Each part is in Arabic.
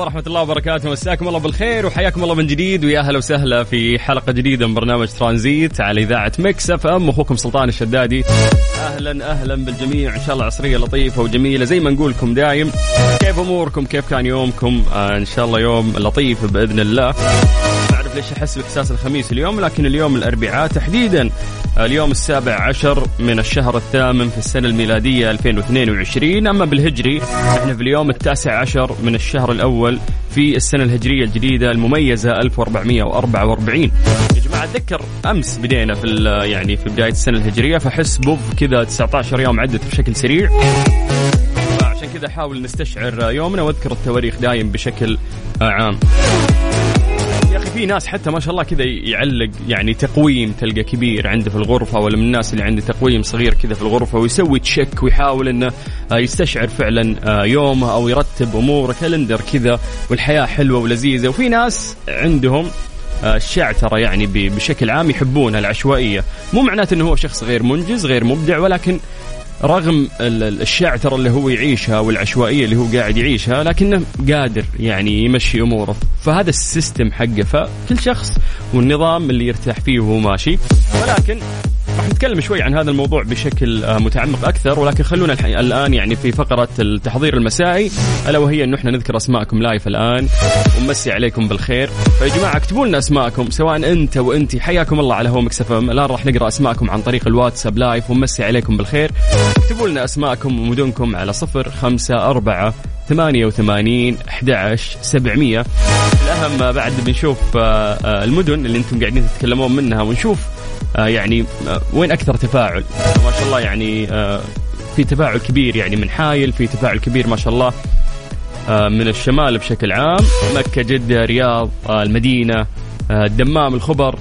ورحمة الله وبركاته. مساكم الله بالخير وحياكم الله من جديد. ويا أهلا وسهلا في حلقة جديدة من برنامج ترانزيت على إذاعة Mix FM. أخوكم سلطان الشدادي. أهلا أهلا بالجميع. إن شاء الله عصرية لطيفة وجميلة زي ما نقولكم دايم. كيف أموركم؟ كيف كان يومكم؟ آه إن شاء الله يوم لطيف بإذن الله. ما أعرف ليش أحس بإحساس الخميس اليوم لكن اليوم الأربعاء تحديدا اليوم السابع عشر من الشهر الثامن في السنة الميلادية 2022 أما بالهجري إحنا في اليوم التاسع عشر من الشهر الأول في السنة الهجرية الجديدة المميزة 1444 يا جماعة أتذكر أمس بدينا في يعني في بداية السنة الهجرية فأحس بوف كذا 19 يوم عدت بشكل سريع. فعشان كذا أحاول نستشعر يومنا وأذكر التواريخ دايم بشكل عام. في ناس حتى ما شاء الله كذا يعلق يعني تقويم تلقى كبير عنده في الغرفة ولا من الناس اللي عنده تقويم صغير كذا في الغرفة ويسوي تشيك ويحاول إنه آه، يستشعر فعلا آه، يومه أو يرتب أموره calendar كذا والحياة حلوة ولذيذة. وفي ناس عندهم آه، الشعترة يعني بشكل عام يحبونها العشوائية. مو معناته إنه هو شخص غير منجز غير مبدع ولكن رغم ال- ال- الشعترة اللي هو يعيشها والعشوائية اللي هو قاعد يعيشها لكنه قادر يعني يمشي أموره. فهذا ال system حقه فكل شخص والنظام اللي يرتاح فيه وهو ماشي. ولكن راح نتكلم شوي عن هذا الموضوع بشكل آه، متعمق أكثر ولكن خلونا الآن يعني في فقرة التحضير المسائي ألا وهي انه إحنا نذكر أسماءكم live الآن ونمسي عليكم بالخير. فيا جماعة اكتبوا لنا أسماءكم سواء أنت وانت حياكم الله على Mix FM. الآن راح نقرأ أسماءكم عن طريق الواتساب live ونمسي عليكم بالخير. اكتبوا لنا أسماءكم ومدنكم على صفر خمسة أربعة ثمانية وثمانين أحد عشر سبعمية. الأهم بعد بنشوف آه، آه، المدن اللي أنتم قاعدين تتكلمون منها ونشوف آه، يعني آه، وين أكثر تفاعل؟ ما شاء الله يعني آه، في تفاعل كبير يعني من حايل في تفاعل كبير ما شاء الله آه، من الشمال بشكل عام مكة جدة رياض آه، المدينة آه، الدمام الخبر.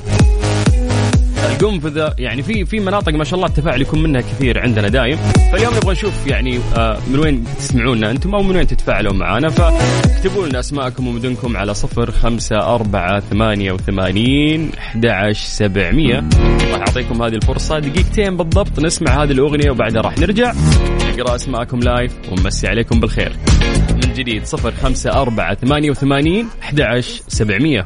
القنفذة يعني في في مناطق ما شاء الله التفاعل يكون منها كثير عندنا دايم. فاليوم نبغى نشوف يعني آه، من وين تسمعونا أنتم أو من وين تتفاعلون معنا فاكتبوا لنا أسماءكم ومدنكم على صفر خمسة أربعة ثمانية وثمانين أحد عشر سبعمية. راح أعطيكم هذه الفرصة. دقيقتين بالضبط نسمع هذه الأغنية وبعدها راح نرجع. نقرأ أسماءكم live ونمسي عليكم بالخير. من جديد صفر خمسة أربعة ثمانية وثمانين أحد عشر سبعمية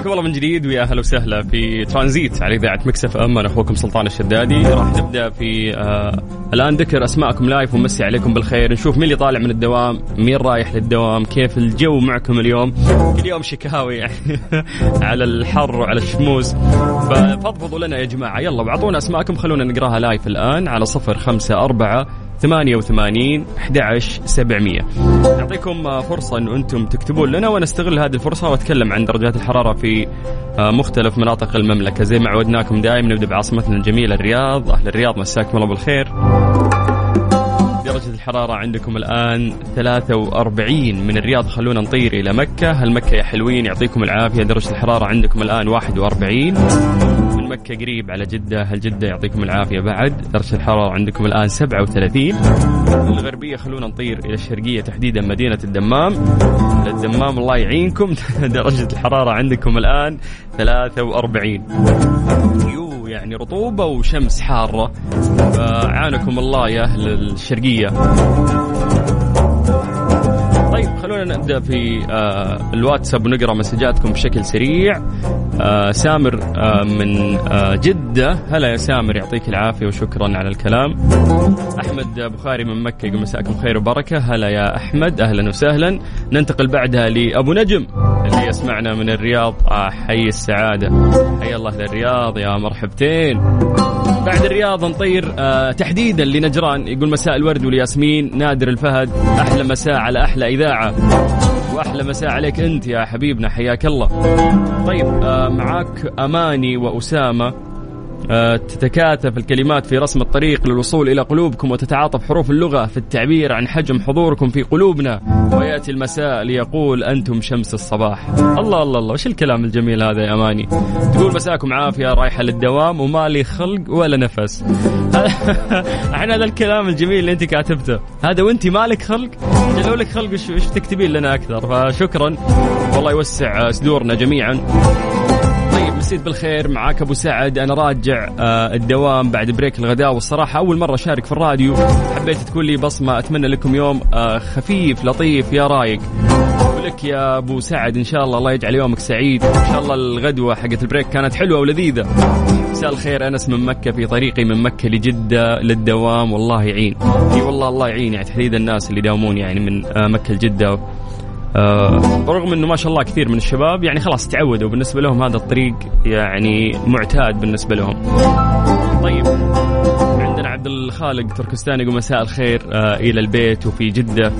حياكم الله من جديد ويا أهلا وسهلا في ترانزيت على إذاعة Mix FM. أنا أخوكم سلطان الشدادي. راح نبدأ في آه الآن ذكر أسماءكم live ونمسي عليكم بالخير. نشوف مين اللي طالع من الدوام مين رايح للدوام كيف الجو معكم اليوم؟ كل يوم شكاوي يعني على الحر وعلى الشموس. ففضفضوا لنا يا جماعة. يلا واعطونا أسماءكم خلونا نقراها live الآن على صفر خمسة أربعة 88 11 700 نعطيكم فرصة أنه أنتم تكتبون لنا ونستغل هذه الفرصة وأتكلم عن درجات الحرارة في آه، مختلف مناطق المملكة. زي ما عودناكم دائما نبدأ بعاصمتنا الجميلة الرياض. أهل الرياض مساكم الله بالخير. درجة الحرارة عندكم الآن 43 من الرياض. خلونا نطير إلى مكة. هل مكة يا حلوين؟ يعطيكم العافية. درجة الحرارة عندكم الآن 41 من مكة قريب على جدة. هل جدة يعطيكم العافية؟ بعد درجة الحرارة عندكم الآن 37 من الغربية خلونا نطير إلى الشرقية تحديدا مدينة الدمام. الدمام الله يعينكم. درجة الحرارة عندكم الآن 43 يو يعني رطوبة وشمس حارة. فعانكم الله يا أهل الشرقية. خلونا نبدأ في آه الواتساب ونقرأ مسجاتكم بشكل سريع. آه سامر آه من جدة. هلا يا سامر يعطيك العافية وشكرا على الكلام. أحمد بخاري من مكة يقول مساكم خير وبركة. هلا يا أحمد أهلا وسهلا. ننتقل بعدها لأبو نجم اللي يسمعنا من الرياض. حي السعادة. حي الله للرياض يا مرحبتين. بعد الرياض نطير آه تحديدا لنجران. يقول مساء الورد والياسمين نادر الفهد أحلى مساء على أحلى إذاعة. وأحلى مساء عليك أنت يا حبيبنا حياك الله. طيب آه معاك أماني وأسامة. تتكاتف الكلمات في رسم الطريق للوصول إلى قلوبكم وتتعاطف حروف اللغة في التعبير عن حجم حضوركم في قلوبنا. ويأتي المساء ليقول أنتم شمس الصباح. الله الله الله وش الكلام الجميل هذا يا أماني؟ تقول مساكم عافية رايحة للدوام وما لي خلق ولا نفس. أحنا هذا الكلام الجميل اللي أنت كاتبته. هذا وأنت مالك خلق؟ لو لك خلق وش تكتبين لنا أكثر؟ فشكرا. والله يوسع صدورنا جميعا. مسيت بالخير. معاك أبو سعد. أنا راجع آه الدوام بعد break الغداء. والصراحة أول مرة أشارك في الراديو. حبيت تكون لي بصمة أتمنى لكم يوم آه خفيف لطيف. يا رايق. لك يا أبو سعد إن شاء الله الله يجعل يومك سعيد. إن شاء الله الغدوة حقت ال break كانت حلوة ولذيذة. مساء الخير أنس من مكة في طريقي من مكة لجدة للدوام. والله يعين. إي والله الله يعين يعني تحديد الناس اللي يداومون يعني من آه مكة لجدة. رغم إنه ما شاء الله كثير من الشباب يعني خلاص تعودوا بالنسبة لهم هذا الطريق يعني معتاد بالنسبة لهم. طيب عندنا عبد الخالق تركستاني يقول مساء الخير آه إلى البيت وفي جدة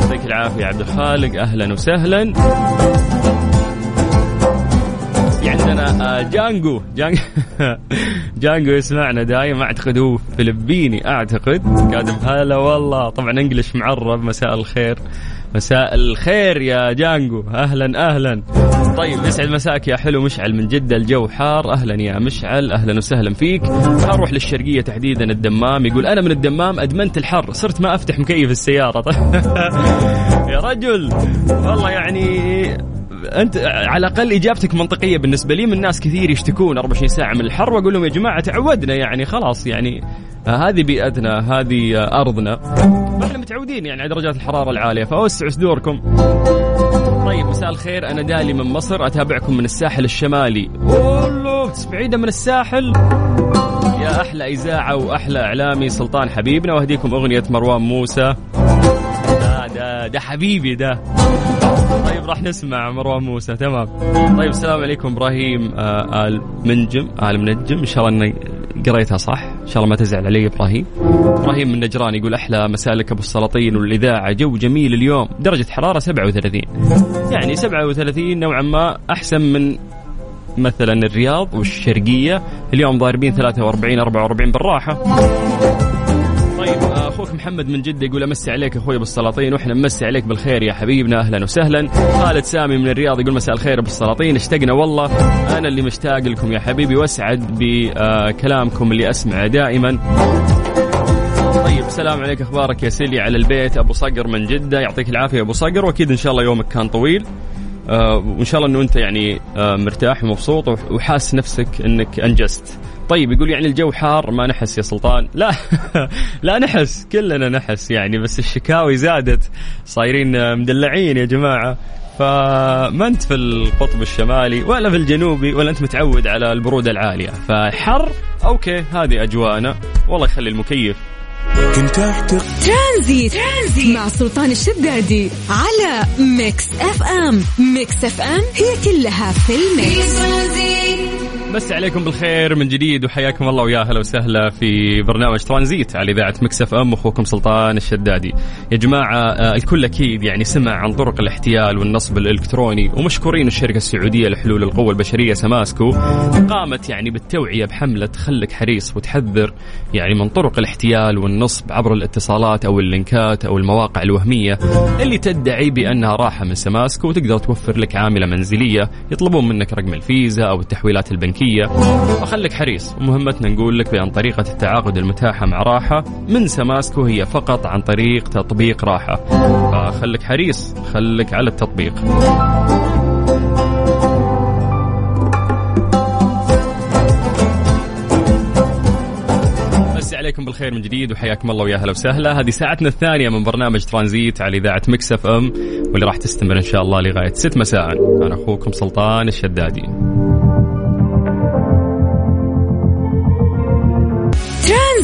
يعطيك العافية عبد الخالق أهلا وسهلا. عندنا آه جانجو جانجو, جانجو يسمعنا دايم. أعتقد هو فلبيني أعتقد. كاتب هلا والله. طبعا انجلش معرب. مساء الخير. مساء الخير يا جانجو. أهلا أهلا. طيب يسعد مساك يا حلو. مشعل من جدة الجو حار. أهلا يا مشعل. أهلا وسهلا فيك. أروح للشرقية تحديدا الدمام. يقول أنا من الدمام أدمنت الحر. صرت ما أفتح مكيف السيارة. يا رجل. والله يعني أنت على الأقل إجابتك منطقية بالنسبة لي من ناس كثير يشتكون 24 ساعة من الحر وأقول لهم يا جماعة تعودنا يعني خلاص يعني هذه بيئتنا هذه أرضنا. فاحنا متعودين يعني على درجات الحرارة العالية فاوسعوا صدوركم طيب مساء الخير. أنا دالي من مصر أتابعكم من الساحل الشمالي. والله بعيدة من الساحل. يا أحلى إذاعة وأحلى إعلامي سلطان حبيبنا وأهديكم أغنية مروان موسى. ده حبيبي ده. طيب راح نسمع مروان موسى تمام. طيب السلام عليكم إبراهيم آه آل منجم آل منجم. إن شاء الله إني قريتها صح؟ إن شاء الله ما تزعل علي إبراهيم. إبراهيم من نجران يقول أحلى مسالك أبو السلاطين والإذاعة. جو جميل اليوم. درجة حرارة 37 يعني 37 نوعا ما أحسن من مثلا الرياض والشرقية. اليوم ضاربين 43 44 بالراحة. أخوك محمد من جدة يقول أمسي عليك أخوي بالسلاطين وإحنا نمسي عليك بالخير يا حبيبنا. أهلا وسهلا. خالد سامي من الرياض يقول مساء الخير بالسلاطين اشتقنا والله. أنا اللي مشتاق لكم يا حبيبي وأسعد بكلامكم اللي أسمعه دائما. طيب السلام عليك. أخبارك يا سيلي على البيت؟ أبو صقر من جدة. يعطيك العافية أبو صقر. وأكيد إن شاء الله يومك كان طويل. آه وإن شاء الله إنه أنت يعني آه مرتاح ومبسوط وحاس نفسك إنك أنجزت. طيب يقول يعني الجو حار ما نحس يا سلطان. لا لا نحس كلنا نحس يعني بس الشكاوي زادت. صايرين مدلعين يا جماعة. فما أنت في القطب الشمالي ولا في الجنوبي ولا أنت متعود على البرودة العالية. فحر okay هذه أجواءنا. والله يخلي المكيف. كنت أحتق ترانزيت. ترانزيت مع سلطان الشدادي على Mix FM. Mix FM هي كلها في ال Mix. نمسي عليكم بالخير من جديد وحياكم الله ويا أهلا وسهلا في برنامج ترانزيت على إذاعة Mix FM أخوكم سلطان الشدادي. يا جماعة الكل أكيد يعني سمع عن طرق الاحتيال والنصب الإلكتروني ومشكورين الشركة السعودية لحلول القوى البشرية سماسكو قامت يعني بالتوعية بحملة خلك حريص وتحذر يعني من طرق الاحتيال والنصب عبر الاتصالات أو اللينكات أو المواقع الوهمية اللي تدعي بأنها راحة من سماسكو وتقدر توفر لك عاملة منزلية يطلبون منك رقم الفيزا أو التحويلات البنكية البنكية فخليك حريص. ومهمتنا نقول لك بأن طريقة التعاقد المتاحة مع راحة من سماسكو هي فقط عن طريق تطبيق راحة. فخليك حريص. خليك على التطبيق. عليكم بالخير من جديد وحياكم الله ويا أهلا وسهلا. هذه ساعتنا الثانية من برنامج ترانزيت على إذاعة Mix FM واللي راح تستمر إن شاء الله لغاية 6 مساء. أنا أخوكم سلطان الشدادي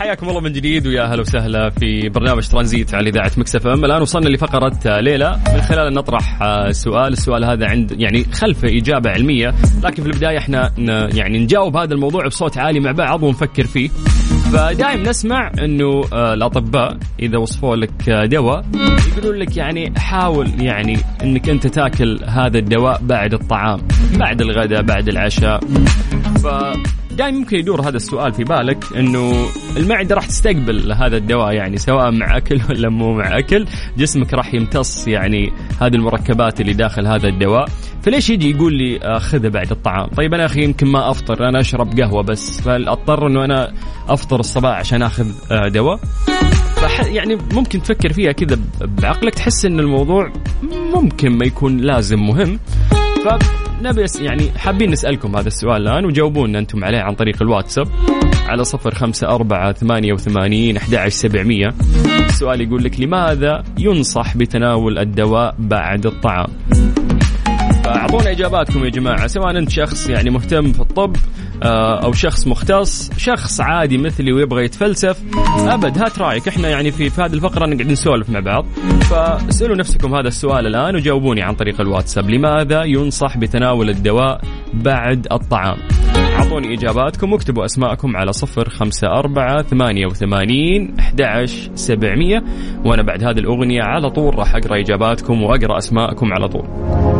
حياكم الله من جديد ويا أهلا وسهلا في برنامج ترانزيت على إذاعة Mix FM. الآن وصلنا لفقرة ليه لا. من خلال نطرح آه، سؤال. السؤال هذا عند يعني خلفه إجابة علمية. لكن في البداية إحنا يعني نجاوب هذا الموضوع بصوت عالي مع بعض ونفكر فيه. فدائم نسمع إنه آه، الأطباء إذا وصفوا لك آه، دواء يقولون لك يعني حاول يعني إنك أنت تاكل هذا الدواء بعد الطعام بعد الغداء بعد العشاء. ف دائما ممكن يدور هذا السؤال في بالك إنه المعدة راح تستقبل هذا الدواء يعني سواء مع أكل ولا مو مع أكل. جسمك راح يمتص يعني هذه المركبات اللي داخل هذا الدواء. فليش يجي يقول لي خذه بعد الطعام؟ طيب أنا أخي يمكن ما أفطر أنا أشرب قهوة بس فاضطر إنه أنا أفطر الصباح عشان أخذ آه، دواء؟ يعني ممكن تفكر فيها كذا بعقلك تحس إن الموضوع ممكن ما يكون لازم مهم. فنبي أس- يعني حابين نسألكم هذا السؤال الآن وجاوبونا أنتم عليه عن طريق الواتساب على صفر خمسة أربعة ثمانية وثمانين أحد سبعمية. السؤال يقول لك لماذا ينصح بتناول الدواء بعد الطعام؟ فأعطونا إجاباتكم يا جماعة سواء أنت شخص يعني مهتم في الطب آه، أو شخص مختص شخص عادي مثلي ويبغى يتفلسف أبد هات رأيك. إحنا يعني في, في هذه الفقرة نقعد نسولف مع بعض. فاسألوا نفسكم هذا السؤال الآن وجاوبوني عن طريق الواتساب. لماذا ينصح بتناول الدواء بعد الطعام؟ أعطوني إجاباتكم واكتبوا أسماءكم على صفر خمسة أربعة ثمانية وثمانين سبعمية. وأنا بعد هذه الأغنية على طول راح أقرأ إجاباتكم وأقرأ أسماءكم على طول.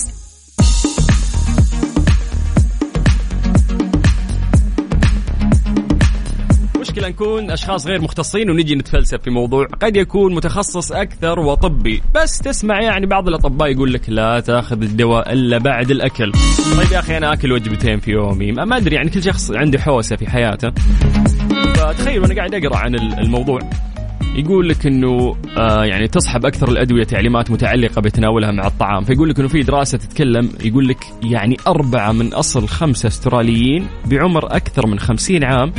نكون أشخاص غير مختصين ونجي نتفلسف في موضوع قد يكون متخصص أكثر وطبي. بس تسمع يعني بعض الأطباء يقول لك لا تأخذ الدواء إلا بعد الأكل. طيب يا أخي أنا أكل وجبتين في يومي. ما أدري يعني كل شخص عنده حوسة في حياته. فتخيل وأنا قاعد أقرأ عن ال- الموضوع. يقول لك إنه آه يعني تصحب أكثر الأدوية تعليمات متعلقة بتناولها مع الطعام. فيقول لك إنه في دراسة تتكلم يقول لك يعني أربعة من أصل خمسة أستراليين بعمر أكثر من خمسين عام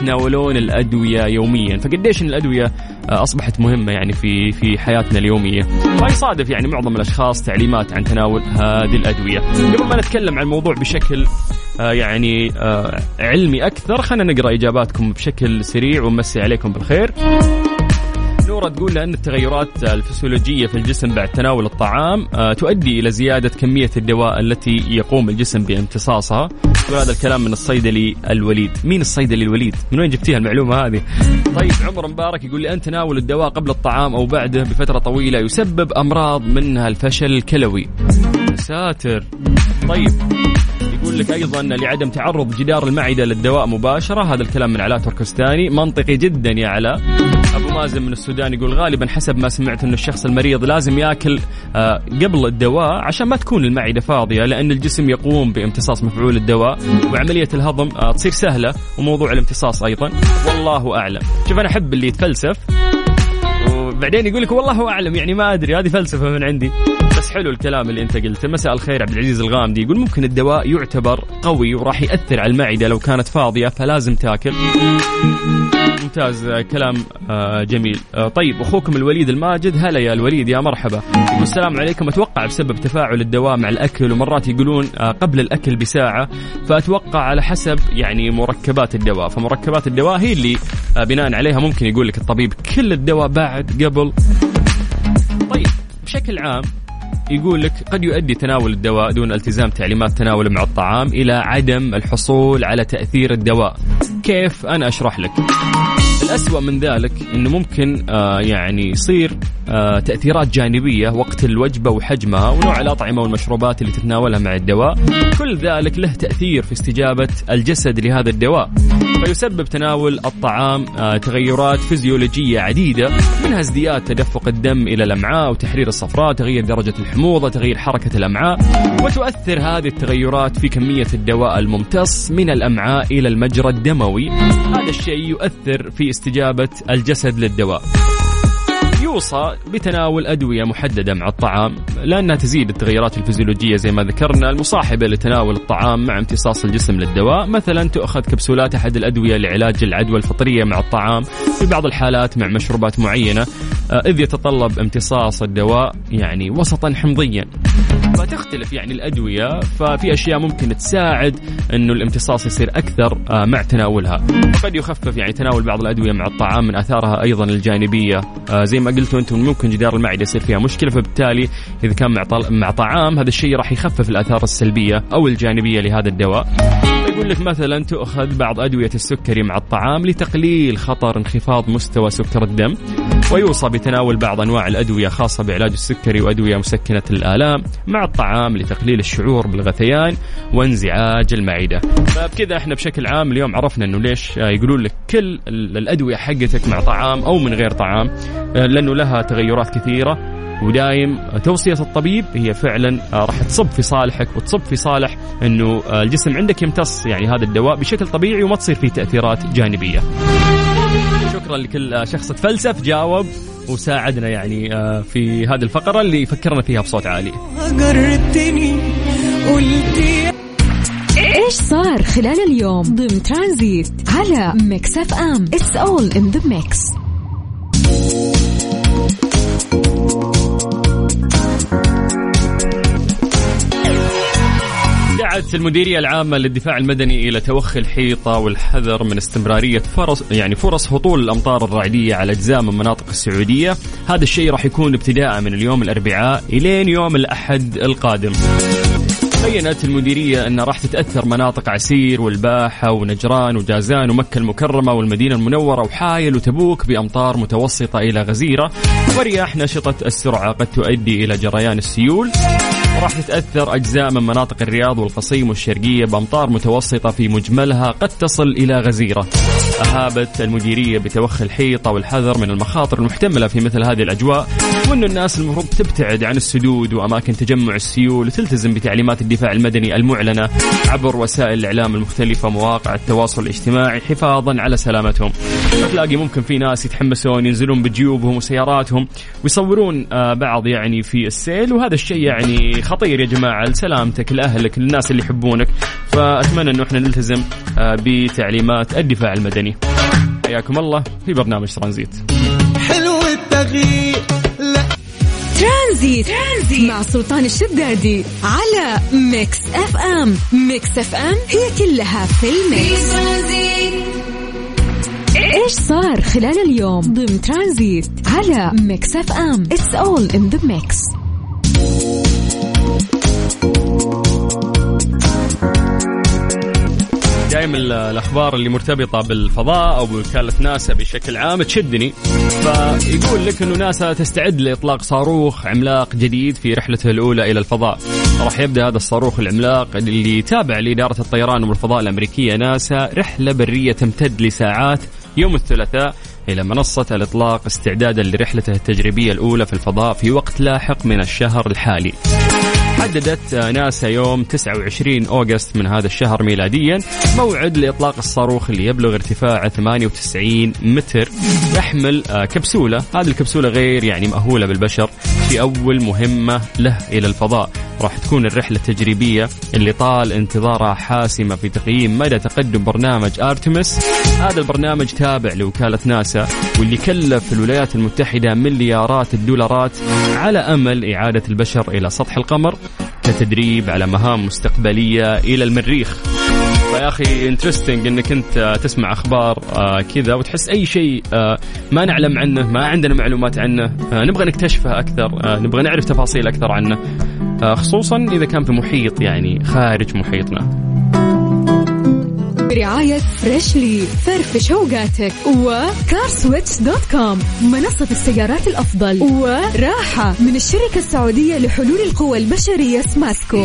يتناولون الأدوية يوميا. فقديش إن الأدوية آه أصبحت مهمة يعني في في حياتنا اليومية؟ فيصادف يعني معظم الأشخاص تعليمات عن تناول هذه الأدوية. قبل ما نتكلم عن الموضوع بشكل آه يعني آه علمي أكثر خلينا نقرأ إجاباتكم بشكل سريع ونمسي عليكم بالخير. نورة تقول لأن التغيرات الفسيولوجية في الجسم بعد تناول الطعام آه، تؤدي إلى زيادة كمية الدواء التي يقوم الجسم بامتصاصها. وهذا الكلام من الصيدلي الوليد مين الصيدلي الوليد من وين جبتيها المعلومة هذه؟ طيب عمر مبارك يقول لأن تناول الدواء قبل الطعام أو بعده بفترة طويلة يسبب أمراض منها الفشل الكلوي. ساتر. طيب. يقول لك أيضا لعدم تعرض جدار المعدة للدواء مباشرة هذا الكلام من علاء تركستاني. منطقي جدا يا علاء. أبو مازن من السودان يقول غالبا حسب ما سمعت انه الشخص المريض لازم يأكل آه، قبل الدواء عشان ما تكون المعدة فاضية لأن الجسم يقوم بامتصاص مفعول الدواء وعملية الهضم آه، تصير سهلة وموضوع الامتصاص أيضا. والله أعلم. شوف أنا أحب اللي يتفلسف. وبعدين يقول لك والله أعلم يعني ما أدري هذه فلسفة من عندي. بس حلو الكلام اللي انت قلته. مساء الخير عبد العزيز الغامدي. يقول ممكن الدواء يعتبر قوي وراح يأثر على المعدة لو كانت فاضية فلازم تاكل. ممتاز كلام آه، جميل. آه، طيب أخوكم الوليد الماجد. هلا يا الوليد يا مرحبا. السلام عليكم. أتوقع بسبب تفاعل الدواء مع الأكل ومرات يقولون آه، قبل الأكل بساعة فأتوقع على حسب يعني مركبات الدواء. فمركبات الدواء هي اللي بناء عليها ممكن يقول لك الطبيب كل الدواء بعد قبل. طيب بشكل عام يقول لك قد يؤدي تناول الدواء دون التزام تعليمات تناوله مع الطعام إلى عدم الحصول على تأثير الدواء. كيف؟ أنا أشرح لك. الأسوأ من ذلك أنه ممكن آه يعني يصير آه تأثيرات جانبية وقت الوجبة وحجمها ونوع الأطعمة والمشروبات اللي تتناولها مع الدواء كل ذلك له تأثير في استجابة الجسد لهذا الدواء فيسبب تناول الطعام آه تغيرات فيزيولوجية عديدة منها ازدياد تدفق الدم إلى الأمعاء وتحرير الصفراء تغيير درجة الحموضة تغيير حركة الأمعاء وتؤثر هذه التغيرات في كمية الدواء الممتص من الأمعاء إلى المجرى الدموي هذا الشيء يؤثر في استجابة الجسد للدواء. يوصى بتناول أدوية محددة مع الطعام لأنها تزيد التغيرات الفيزيولوجية زي ما ذكرنا المصاحبة لتناول الطعام مع امتصاص الجسم للدواء. مثلا تؤخذ كبسولات أحد الأدوية لعلاج العدوى الفطرية مع الطعام. في بعض الحالات مع مشروبات معينة آه، إذ يتطلب امتصاص الدواء يعني وسطا حمضيا. فتختلف يعني الأدوية ففي أشياء ممكن تساعد إنه الامتصاص يصير أكثر آه، مع تناولها. قد يخفف يعني تناول بعض الأدوية مع الطعام من آثارها أيضا الجانبية. آه، زي ما قلتوا أنتم ممكن جدار المعدة يصير فيها مشكلة فبالتالي إذا كان مع مع طعام هذا الشيء راح يخفف الآثار السلبية أو الجانبية لهذا الدواء. يقول لك مثلا تؤخذ بعض أدوية السكري مع الطعام لتقليل خطر انخفاض مستوى سكر الدم. ويوصى بتناول بعض أنواع الأدوية خاصة بعلاج السكري وأدوية مسكنة الآلام مع الطعام لتقليل الشعور بالغثيان وانزعاج المعدة فبكذا إحنا بشكل عام اليوم عرفنا إنه ليش يقولون لك كل الأدوية حقتك مع طعام أو من غير طعام لأنه لها تغيرات كثيرة ودايم توصية الطبيب هي فعلا راح تصب في صالحك وتصب في صالح إنه الجسم عندك يمتص يعني هذا الدواء بشكل طبيعي وما تصير فيه تأثيرات جانبية. شكرا لكل شخص تفلسف جاوب وساعدنا يعني آه، في هذه الفقرة اللي فكرنا فيها بصوت عالي. إيش صار خلال اليوم؟ ضمن ترانزيت على Mix FM. it's all in the mix دعت المديرية العامة للدفاع المدني إلى توخي الحيطة والحذر من استمرارية فرص يعني فرص هطول الأمطار الرعدية على أجزاء من مناطق السعودية، هذا الشيء راح يكون ابتداء من اليوم الأربعاء إلين يوم الأحد القادم. بينت المديرية أن راح تتأثر مناطق عسير والباحة ونجران وجازان ومكة المكرمة والمدينة المنورة وحايل وتبوك بأمطار متوسطة إلى غزيرة. ورياح نشطة السرعة قد تؤدي إلى جريان السيول. راح تتأثر أجزاء من مناطق الرياض والقصيم والشرقية بأمطار متوسطة في مجملها قد تصل إلى غزيرة. أهابت المديرية بتوخي الحيطة والحذر من المخاطر المحتملة في مثل هذه الأجواء وأن الناس المفروض تبتعد عن السدود وأماكن تجمع السيول وتلتزم بتعليمات الدفاع المدني المعلنة عبر وسائل الإعلام المختلفة ومواقع التواصل الاجتماعي حفاظا على سلامتهم. تلاقي ممكن في ناس يتحمسون ينزلون بجيوبهم وسياراتهم ويصورون آه، بعض يعني في السيل وهذا الشيء يعني خطير يا جماعة. لسلامتك لأهلك للناس اللي يحبونك. فأتمنى أنه إحنا نلتزم آه، بتعليمات الدفاع المدني. حياكم الله في برنامج ترانزيت. حلو التغيير. ترانزيت. ترانزيت. مع سلطان الشدادي على Mix FM. Mix FM هي كلها في ال mix. إيش صار خلال اليوم؟ ضمن ترانزيت على Mix FM. it's all in the mix دائما الأخبار اللي مرتبطة بالفضاء أو بوكالة ناسا بشكل عام تشدني. فيقول لك إنه ناسا تستعد لإطلاق صاروخ عملاق جديد في رحلته الأولى إلى الفضاء. راح يبدأ هذا الصاروخ العملاق اللي تابع لإدارة الطيران والفضاء الأمريكية ناسا رحلة برية تمتد لساعات يوم الثلاثاء إلى منصة الإطلاق استعدادا لرحلته التجريبية الأولى في الفضاء في وقت لاحق من الشهر الحالي. حددت ناسا يوم 29 أوغست من هذا الشهر ميلاديا موعد لإطلاق الصاروخ اللي يبلغ ارتفاعه 98 متر يحمل آه، كبسولة. هذه الكبسولة غير يعني مأهولة بالبشر. في أول مهمة له إلى الفضاء. راح تكون الرحلة التجريبية اللي طال انتظارها حاسمة في تقييم مدى تقدم برنامج أرتمس. هذا البرنامج تابع لوكالة ناسا واللي كلف الولايات المتحدة مليارات الدولارات على أمل إعادة البشر إلى سطح القمر كتدريب على مهام مستقبلية إلى المريخ. فيا أخي انترستنج إنك أنت تسمع أخبار آه كذا وتحس أي شيء آه ما نعلم عنه ما عندنا معلومات عنه آه نبغى نكتشفه أكثر نبغى نعرف تفاصيل أكثر عنه خصوصا إذا كان في محيط يعني خارج محيطنا. برعاية Freshly فرفش اوقاتك و CarSwitch dot com منصة السيارات الأفضل وراحة من الشركة السعودية لحلول القوى البشرية سماسكو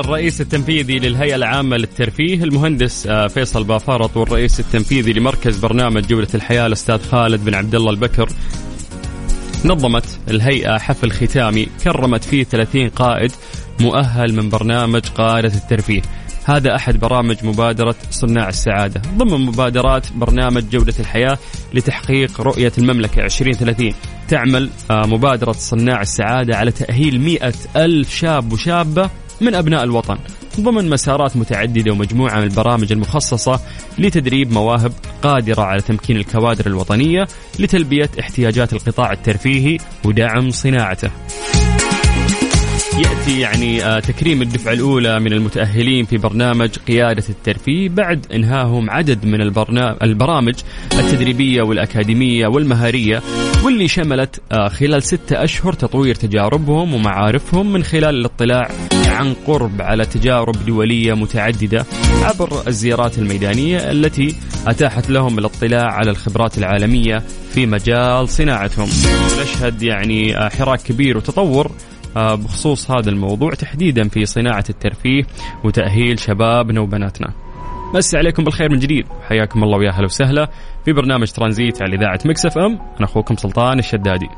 الرئيس التنفيذي للهيئة العامة للترفيه المهندس آه، فيصل بافارط والرئيس التنفيذي لمركز برنامج جودة الحياة الأستاذ خالد بن عبد الله البكر. نظمت الهيئة حفل ختامي كرمت فيه 30 قائد مؤهل من برنامج قادة الترفيه. هذا أحد برامج مبادرة صناع السعادة. ضمن مبادرات برنامج جودة الحياة لتحقيق رؤية المملكة 2030 تعمل آه، مبادرة صناع السعادة على تأهيل مئة ألف شاب وشابة من أبناء الوطن ضمن مسارات متعددة ومجموعة من البرامج المخصصة لتدريب مواهب قادرة على تمكين الكوادر الوطنية لتلبية احتياجات القطاع الترفيهي ودعم صناعته. يأتي يعني آه، تكريم الدفعة الأولى من المتأهلين في برنامج قيادة الترفيه بعد إنهاهم عدد من البرامج التدريبية والأكاديمية والمهارية واللي شملت آه، خلال ستة أشهر تطوير تجاربهم ومعارفهم من خلال الاطلاع عن قرب على تجارب دولية متعددة عبر الزيارات الميدانية التي أتاحت لهم الاطلاع على الخبرات العالمية في مجال صناعتهم. نشهد يعني آه، حراك كبير وتطور بخصوص هذا الموضوع تحديدا في صناعة الترفيه وتأهيل شبابنا وبناتنا. بس عليكم بالخير من جديد. حياكم الله ويا هلا وسهلا في برنامج ترانزيت على إذاعة مكسف أم. أنا أخوكم سلطان الشدادي.